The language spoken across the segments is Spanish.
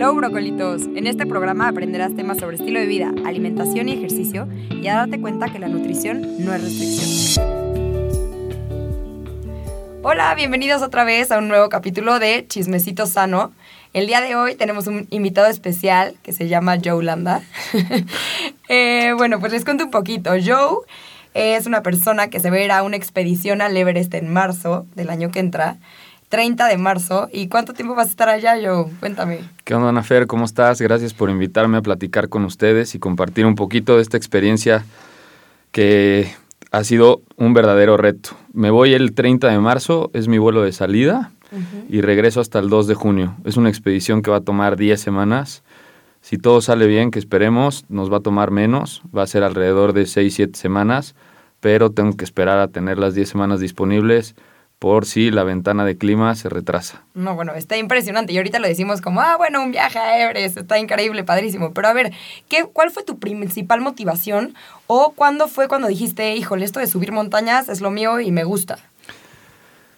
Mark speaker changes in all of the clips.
Speaker 1: Hello, brocolitos. En este programa aprenderás temas sobre estilo de vida, alimentación y ejercicio y a darte cuenta que la nutrición no es restricción. Hola, bienvenidos otra vez a un nuevo capítulo de Chismecito Sano. El día de hoy tenemos un invitado especial que se llama Joe Landa. Eh, bueno, pues les cuento un poquito. Joe es una persona que se verá a una expedición al Everest en marzo del año que entra. 30 de marzo. ¿Y cuánto tiempo vas a estar allá, Joe? Cuéntame.
Speaker 2: ¿Qué onda, Ana Fer? ¿Cómo estás? Gracias por invitarme a platicar con ustedes y compartir un poquito de esta experiencia que ha sido un verdadero reto. Me voy el 30 de marzo, es mi vuelo de salida y regreso hasta el 2 de junio. Es una expedición que va a tomar 10 semanas. Si todo sale bien, que esperemos, nos va a tomar menos, va a ser alrededor de 6, 7 semanas, pero tengo que esperar a tener las 10 semanas disponibles por si la ventana de clima se retrasa.
Speaker 1: No, bueno, está impresionante. Y ahorita lo decimos como, ah, bueno, un viaje a Everest, está increíble, padrísimo. Pero a ver, ¿qué, ¿cuál fue tu principal motivación? ¿O cuándo fue cuando dijiste, híjole, esto de subir montañas es lo mío y me gusta?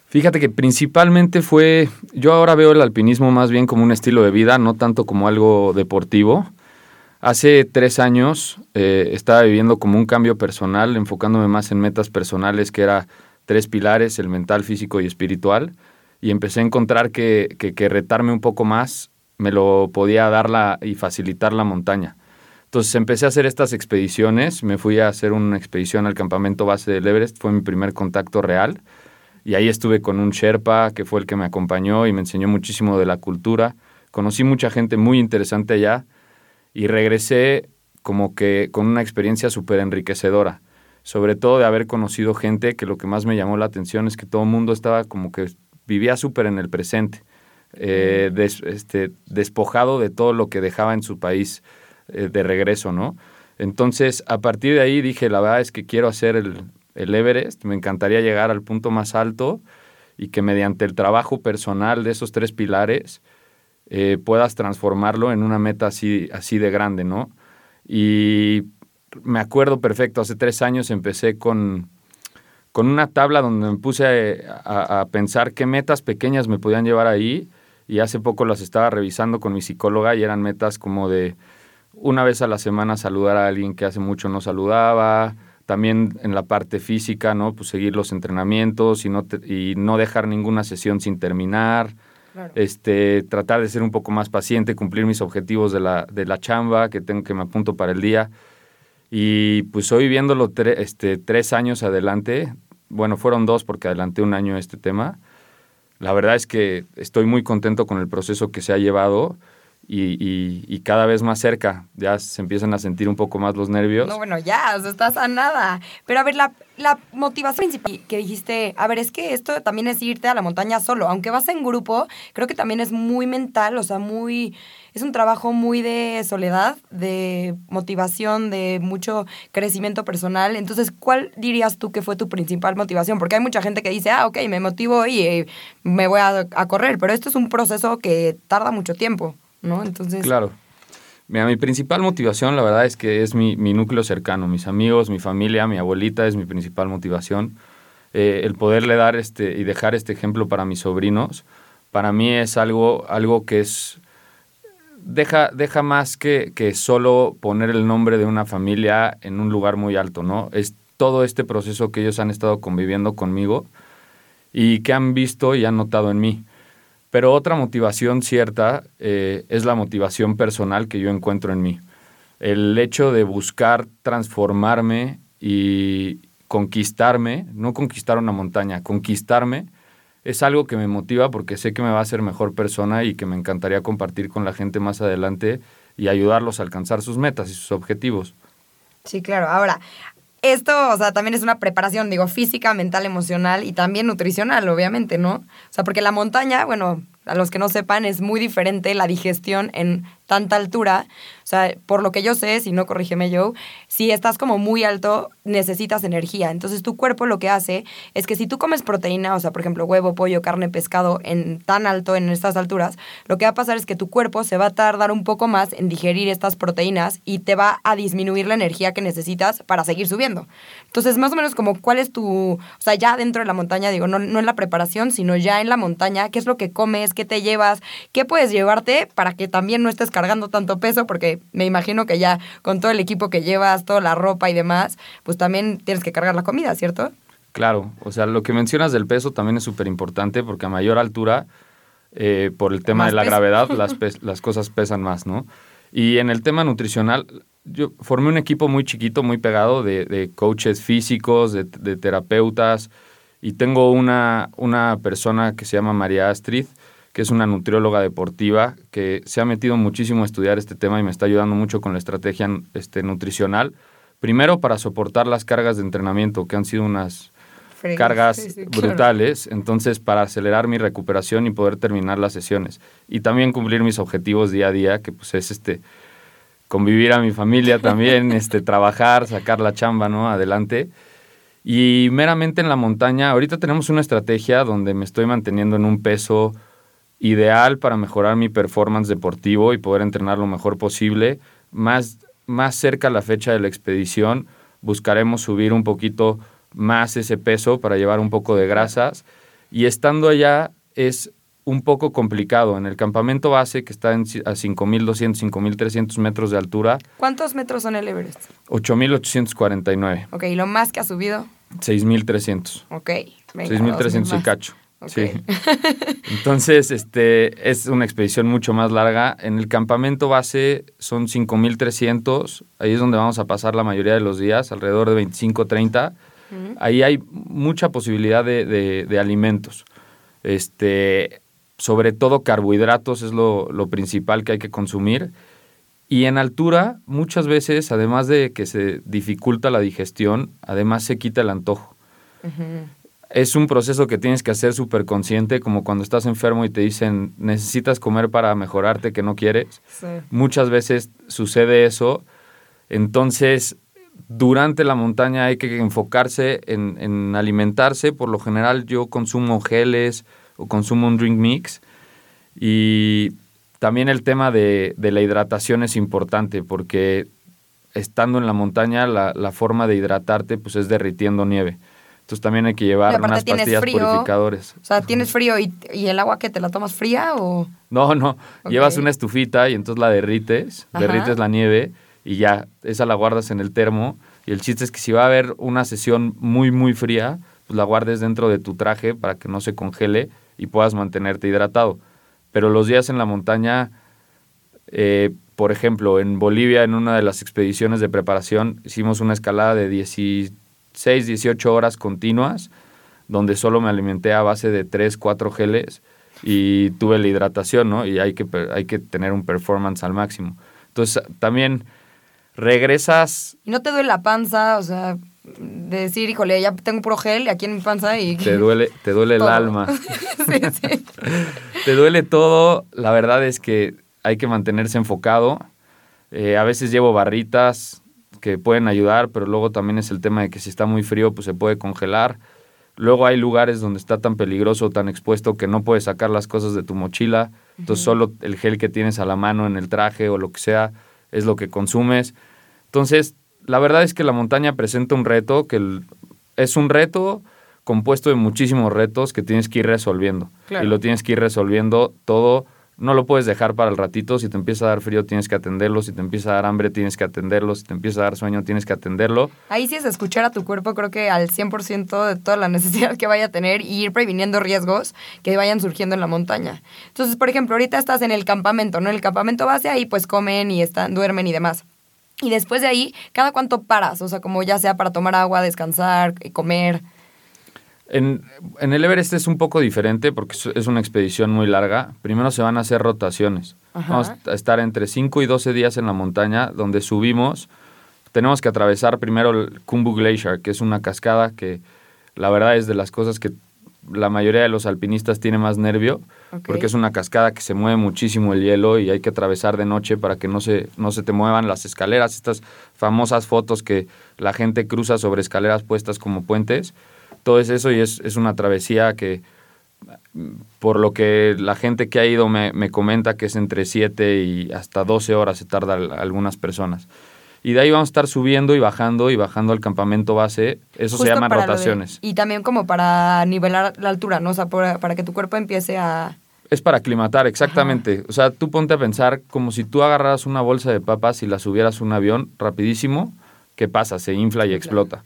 Speaker 2: Fíjate que principalmente fue, yo ahora veo el alpinismo más bien como un estilo de vida, no tanto como algo deportivo. Hace tres años eh, estaba viviendo como un cambio personal, enfocándome más en metas personales, que era tres pilares, el mental, físico y espiritual, y empecé a encontrar que, que, retarme un poco más me lo podía dar la, y facilitar la montaña. Entonces empecé a hacer estas expediciones, me fui a hacer una expedición al campamento base del Everest, fue mi primer contacto real, y ahí estuve con un Sherpa, que fue el que me acompañó y me enseñó muchísimo de la cultura. Conocí mucha gente muy interesante allá y regresé como que con una experiencia súper enriquecedora sobre todo de haber conocido gente que lo que más me llamó la atención es que todo el mundo estaba como que vivía súper en el presente, eh, este, despojado de todo lo que dejaba en su país eh, de regreso, ¿no? Entonces, a partir de ahí dije, la verdad es que quiero hacer el, el Everest, me encantaría llegar al punto más alto y que mediante el trabajo personal de esos tres pilares eh, puedas transformarlo en una meta así, así de grande, ¿no? Y me acuerdo perfecto, hace tres años empecé con, con una tabla donde me puse a, pensar qué metas pequeñas me podían llevar ahí y hace poco las estaba revisando con mi psicóloga y eran metas como de una vez a la semana saludar a alguien que hace mucho no saludaba, también en la parte física, ¿no? Pues seguir los entrenamientos y no, y no dejar ninguna sesión sin terminar. Este, tratar de ser un poco más paciente, cumplir mis objetivos de la, de la chamba que tengo que me apunto para el día. Y pues hoy viéndolo este, tres años adelante, bueno, fueron dos porque adelanté un año este tema, la verdad es que estoy muy contento con el proceso que se ha llevado y, y, cada vez más cerca. Ya se empiezan a sentir un poco más los nervios.
Speaker 1: No, bueno, ya, estás a nada. Pero a ver, la, la motivación principal que dijiste, a ver, es que esto también es irte a la montaña solo. Aunque vas en grupo, creo que también es muy mental, o sea, muy es un trabajo muy de soledad, de motivación, de mucho crecimiento personal. Entonces, ¿cuál dirías tú que fue tu principal motivación? Porque hay mucha gente que dice, ah, ok, me motivo y eh, me voy a, correr, pero esto es un proceso que tarda mucho tiempo, ¿no? Entonces...
Speaker 2: Claro. Mira, mi principal motivación, la verdad, es que es mi, núcleo cercano, mis amigos, mi familia, mi abuelita es mi principal motivación. Eh, el poderle dar este y dejar este ejemplo para mis sobrinos, para mí es algo, algo que es deja, deja más que, que solo poner el nombre de una familia en un lugar muy alto, ¿no? Es todo este proceso que ellos han estado conviviendo conmigo y que han visto y han notado en mí. Pero otra motivación cierta eh, es la motivación personal que yo encuentro en mí. El hecho de buscar transformarme y conquistarme, no conquistar una montaña, conquistarme es algo que me motiva porque sé que me va a hacer mejor persona y que me encantaría compartir con la gente más adelante y ayudarlos a alcanzar sus metas y sus objetivos.
Speaker 1: Sí, claro. Ahora, esto, o sea, también es una preparación, digo, física, mental, emocional y también nutricional, obviamente, ¿no? O sea, porque la montaña, bueno, a los que no sepan, es muy diferente la digestión en tanta altura, o sea, por lo que yo sé, si no corrígeme yo, si estás como muy alto, necesitas energía. Entonces tu cuerpo lo que hace es que si tú comes proteína, o sea, por ejemplo, huevo, pollo, carne, pescado, en tan alto, en estas alturas, lo que va a pasar es que tu cuerpo se va a tardar un poco más en digerir estas proteínas y te va a disminuir la energía que necesitas para seguir subiendo. Entonces, más o menos como cuál es tu, o sea, ya dentro de la montaña, digo, no, no en la preparación, sino ya en la montaña, qué es lo que comes, qué te llevas, qué puedes llevarte para que también no estés cargando tanto peso, porque me imagino que ya con todo el equipo que llevas, toda la ropa y demás, pues también tienes que cargar la comida, ¿cierto?
Speaker 2: Claro, o sea, lo que mencionas del peso también es súper importante porque a mayor altura, eh, por el tema de la gravedad, las, las cosas pesan más, ¿no? Y en el tema nutricional, yo formé un equipo muy chiquito, muy pegado de, coaches físicos, de, de, terapeutas, y tengo una, una persona que se llama María Astrid, que es una nutrióloga deportiva que se ha metido muchísimo a estudiar este tema y me está ayudando mucho con la estrategia este, nutricional. Primero para soportar las cargas de entrenamiento, que han sido unas cargas brutales, entonces para acelerar mi recuperación y poder terminar las sesiones. Y también cumplir mis objetivos día a día, que pues es este convivir a mi familia también, este trabajar, sacar la chamba, ¿no? Adelante. Y meramente en la montaña, ahorita tenemos una estrategia donde me estoy manteniendo en un peso ideal para mejorar mi performance deportivo y poder entrenar lo mejor posible. Más, más cerca a la fecha de la expedición, buscaremos subir un poquito más ese peso para llevar un poco de grasas. Y estando allá es un poco complicado. En el campamento base, que está en, a 5.200, 5.300 metros de altura.
Speaker 1: ¿Cuántos metros son el Everest?
Speaker 2: 8.849.
Speaker 1: Ok, ¿y lo más que ha subido?
Speaker 2: 6.300.
Speaker 1: Ok.
Speaker 2: 6.300 y cacho. Sí. Entonces, este, es una expedición mucho más larga. En el campamento base son 5.300. Ahí es donde vamos a pasar la mayoría de los días, alrededor de 25, 30. Ahí hay mucha posibilidad de, alimentos. Este, sobre todo carbohidratos es lo, principal que hay que consumir. Y en altura, muchas veces, además de que se dificulta la digestión, además se quita el antojo es un proceso que tienes que hacer súper consciente, como cuando estás enfermo y te dicen necesitas comer para mejorarte que no quieres. Muchas veces sucede eso. Entonces, durante la montaña hay que enfocarse en, alimentarse. Por lo general yo consumo geles o consumo un drink mix. Y también el tema de, la hidratación es importante porque estando en la montaña la, la forma de hidratarte pues es derritiendo nieve. Entonces también hay que llevar unas pastillas purificadores.
Speaker 1: O sea, ¿tienes frío y, el agua que te la tomas fría o...?
Speaker 2: No, no. Llevas una estufita y entonces la derrites, derrites la nieve y ya, esa la guardas en el termo. Y el chiste es que si va a haber una sesión muy, muy fría, pues la guardes dentro de tu traje para que no se congele y puedas mantenerte hidratado. Pero los días en la montaña, eh, por ejemplo, en Bolivia, en una de las expediciones de preparación, hicimos una escalada de 10 6, 18 horas continuas, donde solo me alimenté a base de 3, 4 geles y tuve la hidratación, ¿no? Y hay que, hay que tener un performance al máximo. Entonces, también regresas...
Speaker 1: ¿Y no te duele la panza? O sea, de decir, híjole, ya tengo puro gel aquí en mi panza y...
Speaker 2: Te duele, te duele el alma. sí, sí. te duele todo. La verdad es que hay que mantenerse enfocado. Eh, a veces llevo barritas, que pueden ayudar, pero luego también es el tema de que si está muy frío, pues se puede congelar. Luego hay lugares donde está tan peligroso, tan expuesto, que no puedes sacar las cosas de tu mochila. Entonces solo el gel que tienes a la mano en el traje o lo que sea es lo que consumes. Entonces, la verdad es que la montaña presenta un reto, que es un reto compuesto de muchísimos retos que tienes que ir resolviendo. Y lo tienes que ir resolviendo todo no lo puedes dejar para el ratito. Si te empieza a dar frío, tienes que atenderlo. Si te empieza a dar hambre, tienes que atenderlo. Si te empieza a dar sueño, tienes que atenderlo.
Speaker 1: Ahí sí es escuchar a tu cuerpo, creo que al 100% de toda la necesidad que vaya a tener y ir previniendo riesgos que vayan surgiendo en la montaña. Entonces, por ejemplo, ahorita estás en el campamento, ¿no? En el campamento base, ahí pues comen y están, duermen y demás. Y después de ahí, ¿cada cuánto paras? O sea, como ya sea para tomar agua, descansar, comer.
Speaker 2: En, el Everest es un poco diferente porque es una expedición muy larga. Primero se van a hacer rotaciones. Vamos a estar entre 5 y 12 días en la montaña donde subimos. Tenemos que atravesar primero el Kumbu Glacier, que es una cascada que la verdad es de las cosas que la mayoría de los alpinistas tiene más nervio, porque es una cascada que se mueve muchísimo el hielo y hay que atravesar de noche para que no se, no se te muevan las escaleras, estas famosas fotos que la gente cruza sobre escaleras puestas como puentes, todo es eso y es, es una travesía que por lo que la gente que ha ido me, me comenta que es entre 7 y hasta 12 horas se tarda algunas personas. Y de ahí vamos a estar subiendo y bajando y bajando al campamento base. Eso se llama rotaciones.
Speaker 1: y también como para nivelar la altura, ¿no? O sea, para, que tu cuerpo empiece a...
Speaker 2: Es para aclimatar, exactamente. O sea, tú ponte a pensar como si tú agarraras una bolsa de papas y la subieras a un avión rapidísimo, ¿qué pasa? Se infla y explota.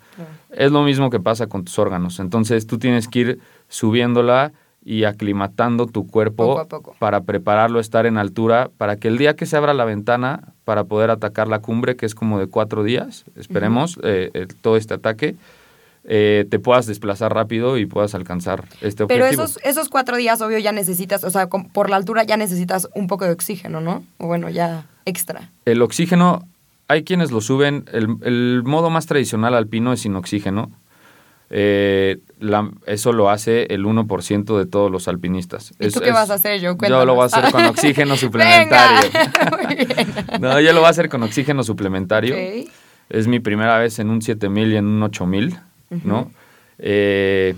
Speaker 2: Es lo mismo que pasa con tus órganos. Entonces tú tienes que ir subiéndola y aclimatando tu cuerpo para prepararlo a estar en altura, para que el día que se abra la ventana para poder atacar la cumbre, que es como de cuatro días, esperemos, eh, todo este ataque, eh, te puedas desplazar rápido y puedas alcanzar este objetivo.
Speaker 1: Pero esos, esos cuatro días, obvio, ya necesitas, o sea, por la altura ya necesitas un poco de oxígeno, ¿no? O bueno, ya extra.
Speaker 2: El oxígeno, hay quienes lo suben, el, el modo más tradicional alpino es sin oxígeno, eh, eso lo hace el 1% de todos los alpinistas.
Speaker 1: ¿Y tú qué vas a hacer, yo?
Speaker 2: Yo lo voy a hacer con oxígeno suplementario. no, yo lo voy a hacer con oxígeno suplementario. Es mi primera vez en un 7000 y en un 8000, ¿no? Eh,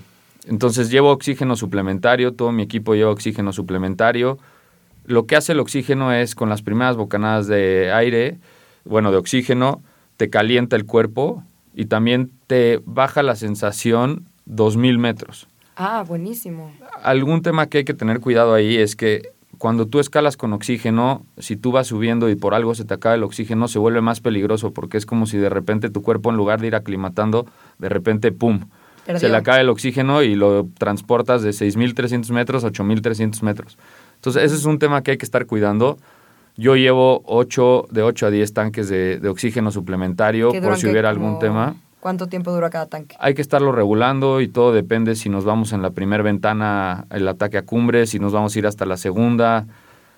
Speaker 2: entonces llevo oxígeno suplementario, todo mi equipo lleva oxígeno suplementario. Lo que hace el oxígeno es con las primeras bocanadas de aire, bueno, de oxígeno, te calienta el cuerpo y también te baja la sensación 2.000 metros.
Speaker 1: Ah, buenísimo.
Speaker 2: Algún tema que hay que tener cuidado ahí es que cuando tú escalas con oxígeno, si tú vas subiendo y por algo se te acaba el oxígeno, se vuelve más peligroso porque es como si de repente tu cuerpo en lugar de ir aclimatando, de repente, ¡pum! Se le acaba el oxígeno y lo transportas de 6.300 metros a 8.300 metros. Entonces, ese es un tema que hay que estar cuidando. Yo llevo 8, de 8 a 10 tanques de, oxígeno suplementario por si hubiera algún tema.
Speaker 1: ¿Cuánto tiempo dura cada tanque?
Speaker 2: Hay que estarlo regulando y todo depende si nos vamos en la primera ventana el ataque a cumbre, si nos vamos a ir hasta la segunda.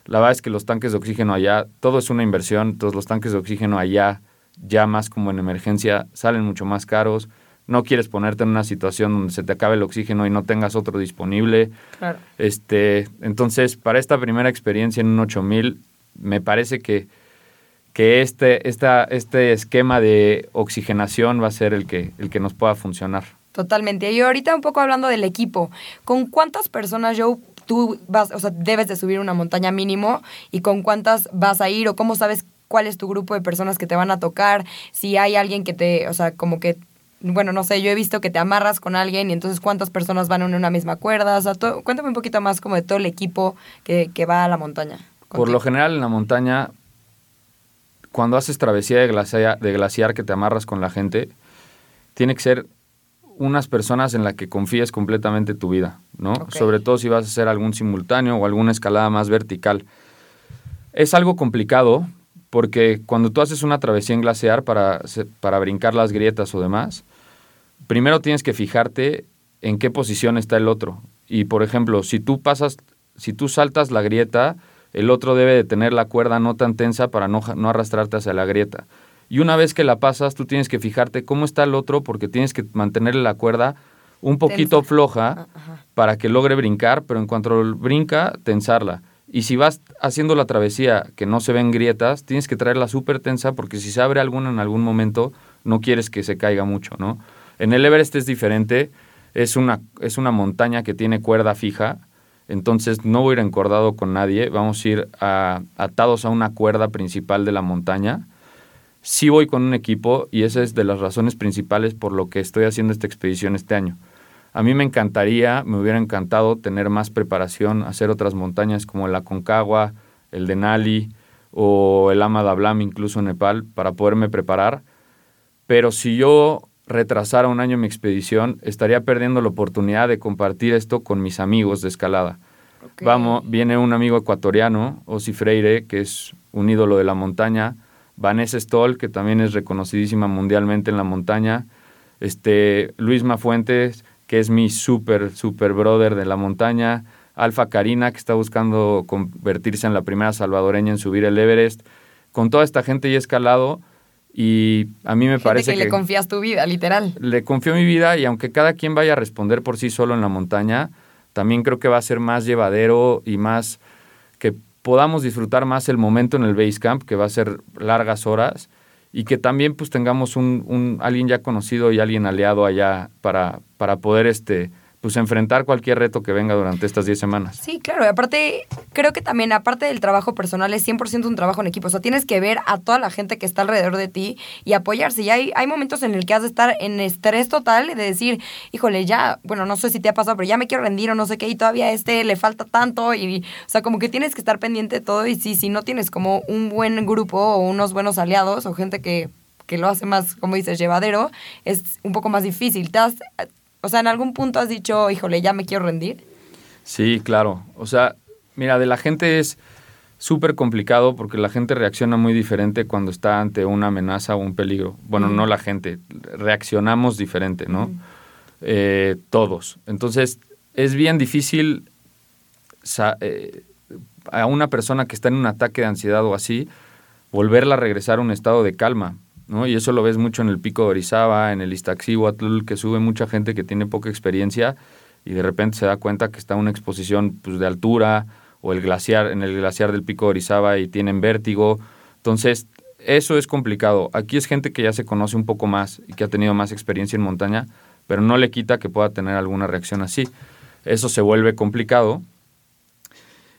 Speaker 2: La verdad es que los tanques de oxígeno allá, todo es una inversión, todos los tanques de oxígeno allá, ya más como en emergencia, salen mucho más caros. No quieres ponerte en una situación donde se te acabe el oxígeno y no tengas otro disponible. Claro. Este, entonces, para esta primera experiencia en un 8000, me parece que, que este, esta, este esquema de oxigenación va a ser el que, el que nos pueda funcionar.
Speaker 1: Totalmente. Y ahorita un poco hablando del equipo, ¿con cuántas personas, Joe, tú vas, o sea, debes de subir una montaña mínimo y con cuántas vas a ir o cómo sabes cuál es tu grupo de personas que te van a tocar? Si hay alguien que te, o sea, como que bueno, no sé, yo he visto que te amarras con alguien y entonces cuántas personas van en una misma cuerda. O sea, cuéntame un poquito más como de todo el equipo que, que va a la montaña.
Speaker 2: Por lo general en la montaña, cuando haces travesía de glaciar, de glaciar que te amarras con la gente, tiene que ser unas personas en las que confíes completamente tu vida, ¿no? Sobre todo si vas a hacer algún simultáneo o alguna escalada más vertical. Es algo complicado porque cuando tú haces una travesía en glaciar para, para brincar las grietas o demás, primero tienes que fijarte en qué posición está el otro. Y por ejemplo, si tú pasas, si tú saltas la grieta, el otro debe de tener la cuerda no tan tensa para no, no arrastrarte hacia la grieta. Y una vez que la pasas, tú tienes que fijarte cómo está el otro porque tienes que mantenerle la cuerda un poquito floja ah, para que logre brincar, pero en cuanto brinca, tensarla. Y si vas haciendo la travesía que no se ven grietas, tienes que traerla súper tensa porque si se abre alguna en algún momento, no quieres que se caiga mucho, ¿no? En el Everest es diferente, es una, es una montaña que tiene cuerda fija, entonces no voy a ir encordado con nadie, vamos a ir atados a una cuerda principal de la montaña. Sí voy con un equipo y esa es de las razones principales por lo que estoy haciendo esta expedición este año. A mí me encantaría, me hubiera encantado tener más preparación, hacer otras montañas como el Aconcagua, el Denali o el Amadablam, incluso en Nepal, para poderme preparar. Pero si yo retrasara un año mi expedición, estaría perdiendo la oportunidad de compartir esto con mis amigos de escalada. Vamos, viene un amigo ecuatoriano, Osi Freire, que es un ídolo de la montaña, Vanessa Stoll, que también es reconocidísima mundialmente en la montaña, este, Luis Mafuentes, que es mi super, super brother de la montaña, Alfa Karina, que está buscando convertirse en la primera salvadoreña en subir el Everest. Con toda esta gente y escalado, Y a mí me
Speaker 1: Gente
Speaker 2: parece
Speaker 1: que,
Speaker 2: que...
Speaker 1: le confías tu vida, literal.
Speaker 2: le confío mi vida y aunque cada quien vaya a responder por sí solo en la montaña, también creo que va a ser más llevadero y más que podamos disfrutar más el momento en el base camp, que va a ser largas horas, y que también pues tengamos un, un alguien ya conocido y alguien aliado allá para, para poder este pues enfrentar cualquier reto que venga durante estas 10 semanas.
Speaker 1: Sí, claro. Y aparte, creo que también, aparte del trabajo personal, es 100% un trabajo en equipo. O sea, tienes que ver a toda la gente que está alrededor de ti y apoyarse. Y hay, hay momentos en el que has de estar en estrés total de decir, híjole, ya, bueno, no sé si te ha pasado, pero ya me quiero rendir o no sé qué, y todavía este le falta tanto. Y, o sea, como que tienes que estar pendiente de todo. Y sí, si no tienes como un buen grupo o unos buenos aliados o gente que, que lo hace más, como dices, llevadero, es un poco más difícil. ¿Te has, o sea, en algún punto has dicho, híjole, ya me quiero rendir.
Speaker 2: Sí, claro. O sea, mira, de la gente es súper complicado porque la gente reacciona muy diferente cuando está ante una amenaza o un peligro. Bueno, no la gente, reaccionamos diferente, ¿no? Eh, todos. Entonces, es bien difícil eh, a una persona que está en un ataque de ansiedad o así, volverla a regresar a un estado de calma, ¿no? Y eso lo ves mucho en el Pico de Orizaba, en el Iztaccíhuatl, que sube mucha gente que tiene poca experiencia y de repente se da cuenta que está una exposición pues, de altura o el glaciar, en el glaciar del Pico de Orizaba y tienen vértigo. Entonces, eso es complicado. Aquí es gente que ya se conoce un poco más y que ha tenido más experiencia en montaña, pero no le quita que pueda tener alguna reacción así. Eso se vuelve complicado.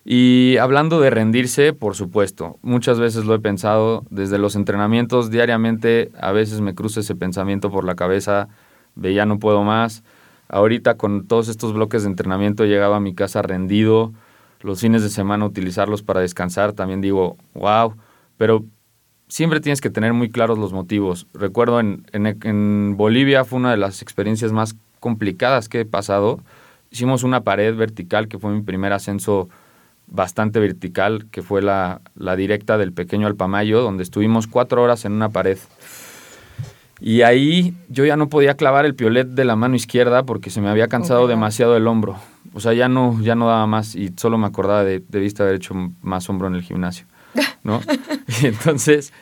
Speaker 2: Y hablando de rendirse, por supuesto, muchas veces lo he pensado, desde los entrenamientos diariamente, a veces me cruza ese pensamiento por la cabeza de ya no puedo más. Ahorita con todos estos bloques de entrenamiento he llegado a mi casa rendido, los fines de semana utilizarlos para descansar, también digo, wow, pero siempre tienes que tener muy claros los motivos. Recuerdo en, en, en Bolivia fue una de las experiencias más complicadas que he pasado. Hicimos una pared vertical que fue mi primer ascenso bastante vertical, que fue la, la directa del pequeño Alpamayo, donde estuvimos cuatro horas en una pared. Y ahí yo ya no podía clavar el piolet de la mano izquierda porque se me había cansado demasiado el hombro. O sea, ya no, ya no daba más y solo me acordaba de, debiste haber hecho más hombro en el gimnasio, ¿no? y entonces,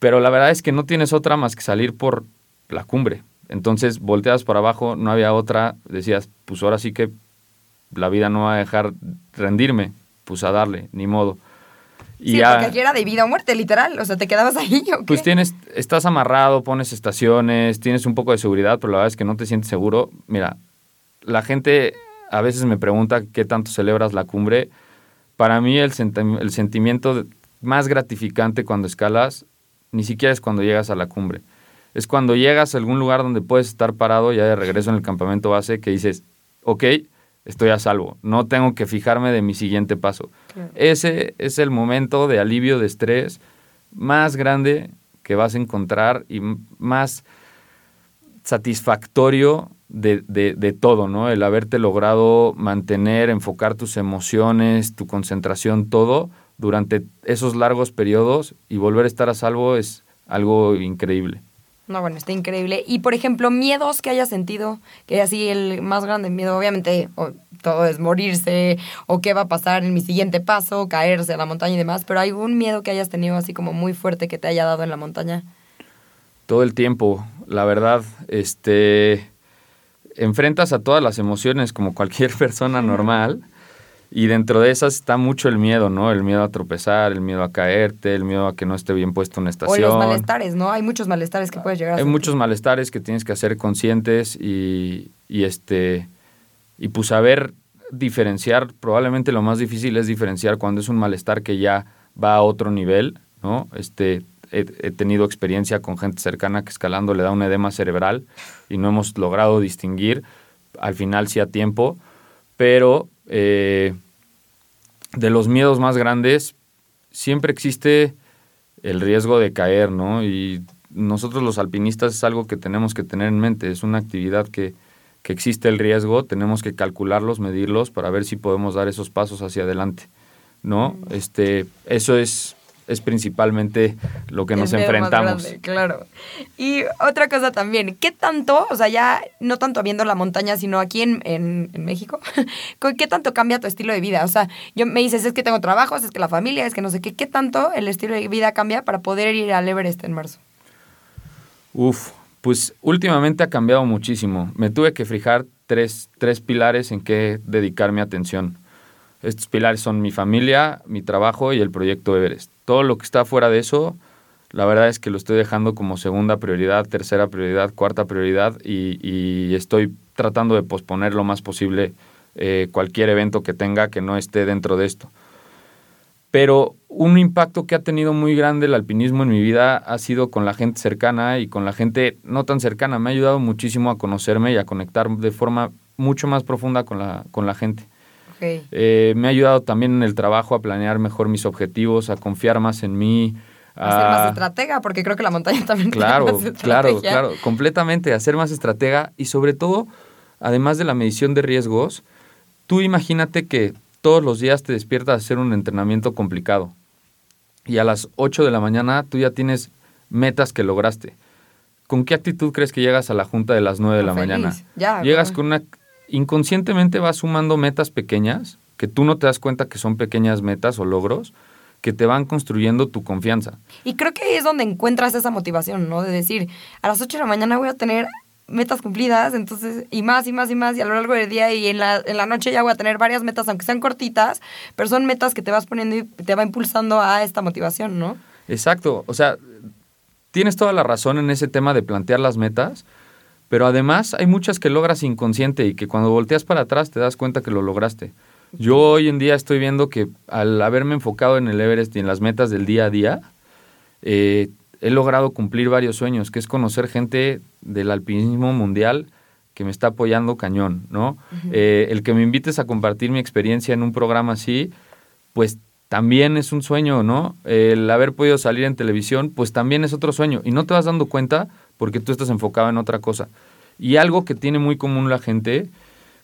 Speaker 2: pero la verdad es que no tienes otra más que salir por la cumbre. Entonces volteas para abajo, no había otra, decías, pues ahora sí que la vida no va a dejar rendirme, pues a darle, ni modo. Y
Speaker 1: sí,
Speaker 2: ya-
Speaker 1: porque aquí era de vida o muerte, literal. O sea, ¿te quedabas ahí o qué?
Speaker 2: pues tienes, estás amarrado, pones estaciones, tienes un poco de seguridad, pero la verdad es que no te sientes seguro. Mira, la gente a veces me pregunta qué tanto celebras la cumbre. Para mí el, senti- el sentimiento más gratificante cuando escalas ni siquiera es cuando llegas a la cumbre. Es cuando llegas a algún lugar donde puedes estar parado ya de regreso en el campamento base que dices, ok, estoy a salvo, no tengo que fijarme de mi siguiente paso.
Speaker 1: Claro.
Speaker 2: Ese es el momento de alivio de estrés más grande que vas a encontrar y más satisfactorio de, de- de todo, ¿no? El haberte logrado mantener, enfocar tus emociones, tu concentración, todo durante esos largos periodos y volver a estar a salvo es algo increíble.
Speaker 1: No, bueno, está increíble. Y, por ejemplo, miedos que hayas sentido, que así el más grande miedo, obviamente, o- todo es morirse, o qué va a pasar en mi siguiente paso, caerse a la montaña y demás, pero ¿hay algún miedo que hayas tenido así como muy fuerte que te haya dado en la montaña?
Speaker 2: todo el tiempo, la verdad, este enfrentas a todas las emociones como cualquier persona normal y dentro de esas está mucho el miedo, ¿no? El miedo a tropezar, el miedo a caerte, el miedo a que no esté bien puesto una
Speaker 1: O
Speaker 2: estación.
Speaker 1: los malestares, ¿no? Hay muchos malestares que puedes llegar a
Speaker 2: Hay
Speaker 1: sentir.
Speaker 2: muchos malestares que tienes que hacer conscientes y, y este y pues saber diferenciar, probablemente lo más difícil es diferenciar cuando es un malestar que ya va a otro nivel, ¿no? Este he, he tenido experiencia con gente cercana que escalando le da un edema cerebral y no hemos logrado distinguir, al final sí a tiempo, pero eh, de los miedos más grandes siempre existe el riesgo de caer, ¿no? Y nosotros los alpinistas es algo que tenemos que tener en mente, es una actividad que, que existe el riesgo, tenemos que calcularlos, medirlos para ver si podemos dar esos pasos hacia adelante, ¿no? Este, eso es, es principalmente lo que nos enfrentamos.
Speaker 1: grande, claro. Y otra cosa también, ¿qué tanto, o sea, ya no tanto viendo la montaña, sino aquí en, en, en México, ¿qué tanto cambia tu estilo de vida? O sea, yo me dices, es que tengo trabajos, es que la familia, es que no sé qué, ¿qué tanto el estilo de vida cambia para poder ir al Everest en marzo?
Speaker 2: Uf, pues últimamente ha cambiado muchísimo. Me tuve que fijar tres, tres pilares en que dedicar mi atención. Estos pilares son mi familia, mi trabajo y el proyecto Everest. Todo lo que está fuera de eso, la verdad es que lo estoy dejando como segunda prioridad, tercera prioridad, cuarta prioridad y, estoy tratando de posponer lo más posible eh, cualquier evento que tenga que no esté dentro de esto. Pero un impacto que ha tenido muy grande el alpinismo en mi vida ha sido con la gente cercana y con la gente no tan cercana. Me ha ayudado muchísimo a conocerme y a conectar de forma mucho más profunda con la, con la gente. Eh, me ha ayudado también en el trabajo a planear mejor mis objetivos, a confiar más en mí.
Speaker 1: A, ser más estratega, porque creo que la montaña también
Speaker 2: claro, tiene más Claro, claro, completamente, a ser más estratega y sobre todo, además de la medición de riesgos, tú imagínate que todos los días te despiertas a hacer un entrenamiento complicado y a las 8 de la mañana tú ya tienes metas que lograste. ¿Con qué actitud crees que llegas a la junta de las 9 de la mañana?
Speaker 1: Ya,
Speaker 2: llegas con una inconscientemente vas sumando metas pequeñas, que tú no te das cuenta que son pequeñas metas o logros, que te van construyendo tu confianza.
Speaker 1: Y creo que ahí es donde encuentras esa motivación, ¿no? De decir, a las 8 de la mañana voy a tener metas cumplidas, entonces, y más y más y más, y a lo largo del día y en la, en la noche ya voy a tener varias metas, aunque sean cortitas, pero son metas que te vas poniendo y te va impulsando a esta motivación, ¿no?
Speaker 2: Exacto, o sea, tienes toda la razón en ese tema de plantear las metas, pero además hay muchas que logras inconsciente y que cuando volteas para atrás te das cuenta que lo lograste. Yo hoy en día estoy viendo que al haberme enfocado en el Everest y en las metas del día a día, eh, he logrado cumplir varios sueños, que es conocer gente del alpinismo mundial que me está apoyando cañón, ¿no? Eh, el que me invites a compartir mi experiencia en un programa así, pues también es un sueño, ¿no? El haber podido salir en televisión, pues también es otro sueño. Y no te vas dando cuenta porque tú estás enfocado en otra cosa. Y algo que tiene muy común la gente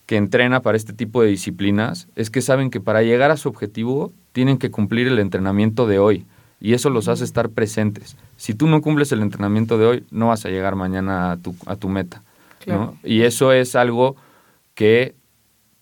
Speaker 2: que entrena para este tipo de disciplinas es que saben que para llegar a su objetivo tienen que cumplir el entrenamiento de hoy y eso los hace estar presentes. Si tú no cumples el entrenamiento de hoy, no vas a llegar mañana a tu, a tu meta. Y eso es algo que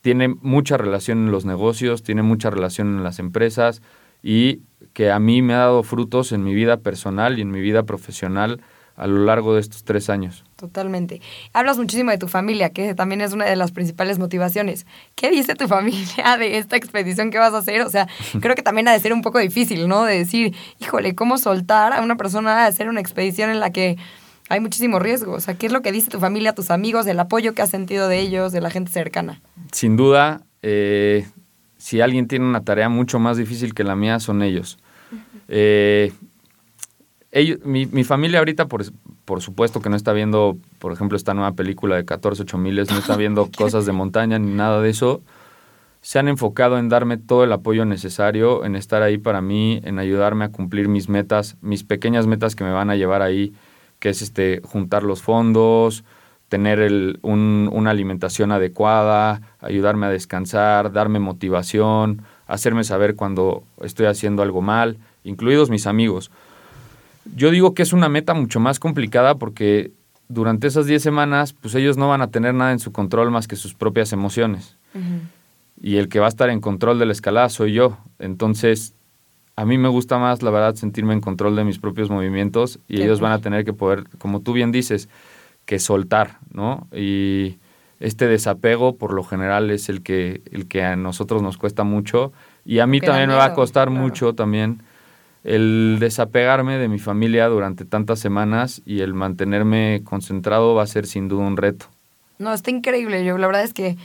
Speaker 2: tiene mucha relación en los negocios, tiene mucha relación en las empresas y que a mí me ha dado frutos en mi vida personal y en mi vida profesional a lo largo de estos tres años.
Speaker 1: Totalmente. Hablas muchísimo de tu familia, que también es una de las principales motivaciones. ¿Qué dice tu familia de esta expedición que vas a hacer? O sea, creo que también ha de ser un poco difícil, ¿no? De decir, híjole, ¿cómo soltar a una persona a hacer una expedición en la que hay muchísimo riesgo? O sea, ¿qué es lo que dice tu familia, tus amigos, el apoyo que has sentido de ellos, de la gente cercana?
Speaker 2: Sin duda, eh, si alguien tiene una tarea mucho más difícil que la mía, son ellos. Eh, mi, familia ahorita, por, por supuesto que no está viendo, por ejemplo, esta nueva película de 14 8 miles, no está viendo cosas de montaña ni nada de eso. Se han enfocado en darme todo el apoyo necesario, en estar ahí para mí, en ayudarme a cumplir mis metas, mis pequeñas metas que me van a llevar ahí, que es este juntar los fondos, tener el, una alimentación adecuada, ayudarme a descansar, darme motivación, hacerme saber cuando estoy haciendo algo mal, incluidos mis amigos. Yo digo que es una meta mucho más complicada porque durante esas 10 semanas, pues ellos no van a tener nada en su control más que sus propias emociones. Y el que va a estar en control de la escalada soy yo. Entonces, a mí me gusta más, la verdad, sentirme en control de mis propios movimientos y ellos van a tener que poder, como tú bien dices, que soltar, ¿no? Y este desapego, por lo general, es el que, el que a nosotros nos cuesta mucho y a mí también me va a costar mucho también el desapegarme de mi familia durante tantas semanas y el mantenerme concentrado va a ser sin duda un reto.
Speaker 1: No, está increíble. Yo la verdad es que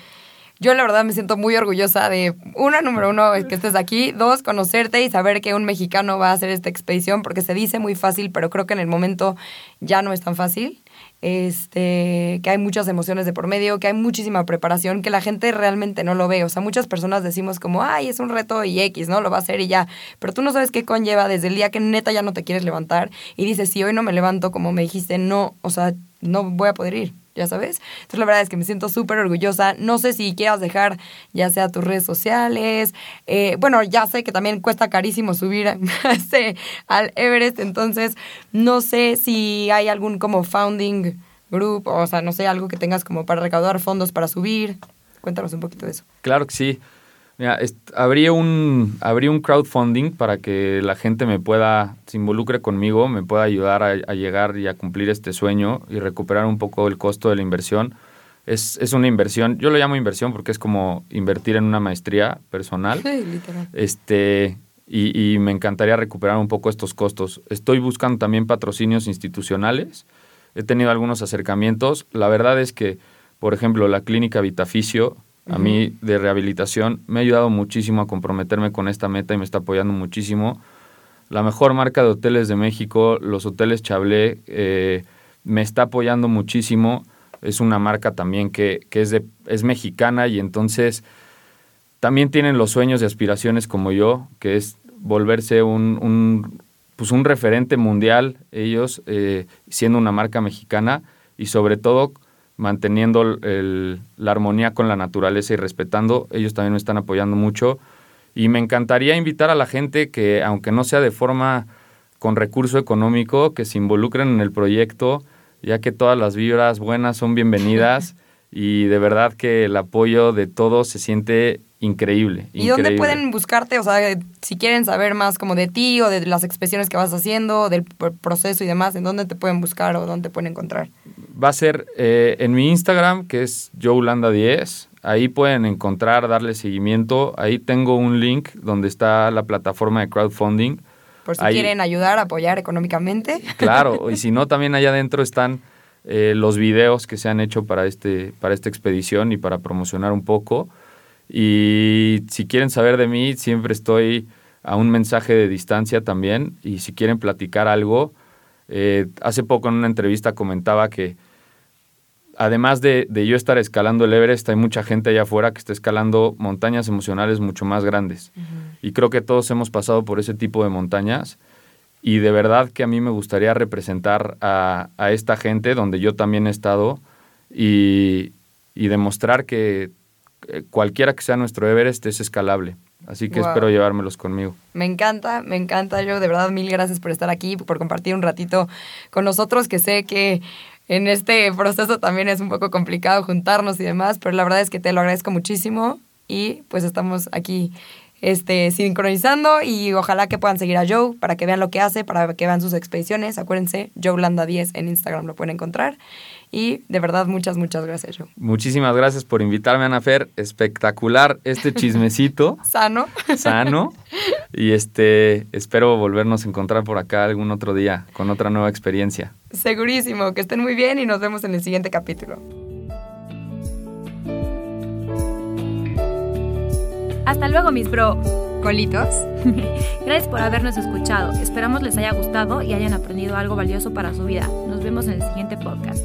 Speaker 1: yo la verdad me siento muy orgullosa de, una, número uno, que estés aquí, dos, conocerte y saber que un mexicano va a hacer esta expedición, porque se dice muy fácil, pero creo que en el momento ya no es tan fácil este, que hay muchas emociones de por medio, que hay muchísima preparación, que la gente realmente no lo ve. O sea, muchas personas decimos como, ay, es un reto y X, ¿no? Lo va a hacer y ya. Pero tú no sabes qué conlleva desde el día que neta ya no te quieres levantar y dices, si hoy no me levanto como me dijiste, no, o sea, no voy a poder ir ya sabes. Entonces la verdad es que me siento súper orgullosa. No sé si quieras dejar ya sea tus redes sociales. Eh, bueno, ya sé que también cuesta carísimo subir al Everest, entonces no sé si hay algún como founding group, o sea, no sé, algo que tengas como para recaudar fondos para subir. Cuéntanos un poquito de eso.
Speaker 2: Claro que sí. Mira, abrí un, abrí un crowdfunding para que la gente me pueda, se involucre conmigo, me pueda ayudar a, llegar y a cumplir este sueño y recuperar un poco el costo de la inversión. Es, es, una inversión, yo lo llamo inversión porque es como invertir en una maestría personal.
Speaker 1: Sí, literal.
Speaker 2: Este, y, y, me encantaría recuperar un poco estos costos. Estoy buscando también patrocinios institucionales. He tenido algunos acercamientos. La verdad es que, por ejemplo, la clínica Vitaficio a mí de rehabilitación. Me ha ayudado muchísimo a comprometerme con esta meta y me está apoyando muchísimo. La mejor marca de hoteles de México, los hoteles Chablé, eh, me está apoyando muchísimo. Es una marca también que, es, de, es mexicana y entonces también tienen los sueños y aspiraciones como yo, que es volverse un, un pues un referente mundial, ellos eh, siendo una marca mexicana y sobre todo manteniendo la armonía con la naturaleza y respetando. Ellos también me están apoyando mucho. Y me encantaría invitar a la gente que, aunque no sea de forma con recurso económico, que se involucren en el proyecto, ya que todas las vibras buenas son bienvenidas y de verdad que el apoyo de todos se siente increíble.
Speaker 1: ¿Y dónde pueden buscarte? O sea, si quieren saber más como de ti o de las expresiones que vas haciendo, del proceso y demás, ¿en dónde te pueden buscar o dónde te pueden encontrar?
Speaker 2: Va a ser eh, en mi Instagram, que es joulanda10. Ahí pueden encontrar, darle seguimiento. Ahí tengo un link donde está la plataforma de crowdfunding.
Speaker 1: Por si quieren ayudar, apoyar económicamente.
Speaker 2: Claro, y si no, también allá adentro están eh, los videos que se han hecho para, este, para esta expedición y para promocionar un poco. Y si quieren saber de mí, siempre estoy a un mensaje de distancia también. Y si quieren platicar algo, eh, hace poco en una entrevista comentaba que además de, yo estar escalando el Everest, hay mucha gente allá afuera que está escalando montañas emocionales mucho más grandes. Y creo que todos hemos pasado por ese tipo de montañas. Y de verdad que a mí me gustaría representar a, a esta gente donde yo también he estado y, y demostrar que cualquiera que sea nuestro Everest es escalable. Así que espero llevármelos conmigo.
Speaker 1: Me encanta, me encanta. Yo de verdad mil gracias por estar aquí, por compartir un ratito con nosotros, que sé que en este proceso también es un poco complicado juntarnos y demás, pero la verdad es que te lo agradezco muchísimo y pues estamos aquí este, sincronizando y ojalá que puedan seguir a Joe para que vean lo que hace, para que vean sus expediciones. Acuérdense, Joe Landa 10 en Instagram lo pueden encontrar. Y de verdad, muchas, muchas gracias, Joe.
Speaker 2: Muchísimas gracias por invitarme, Ana Fer. Espectacular este chismecito.
Speaker 1: Sano.
Speaker 2: Sano. Y este, espero volvernos a encontrar por acá algún otro día con otra nueva experiencia.
Speaker 1: Segurísimo. Que estén muy bien y nos vemos en el siguiente capítulo.
Speaker 3: Hasta luego, mis bro.
Speaker 1: Colitos.
Speaker 3: Gracias por habernos escuchado. Esperamos les haya gustado y hayan aprendido algo valioso para su vida. Nos vemos en el siguiente podcast.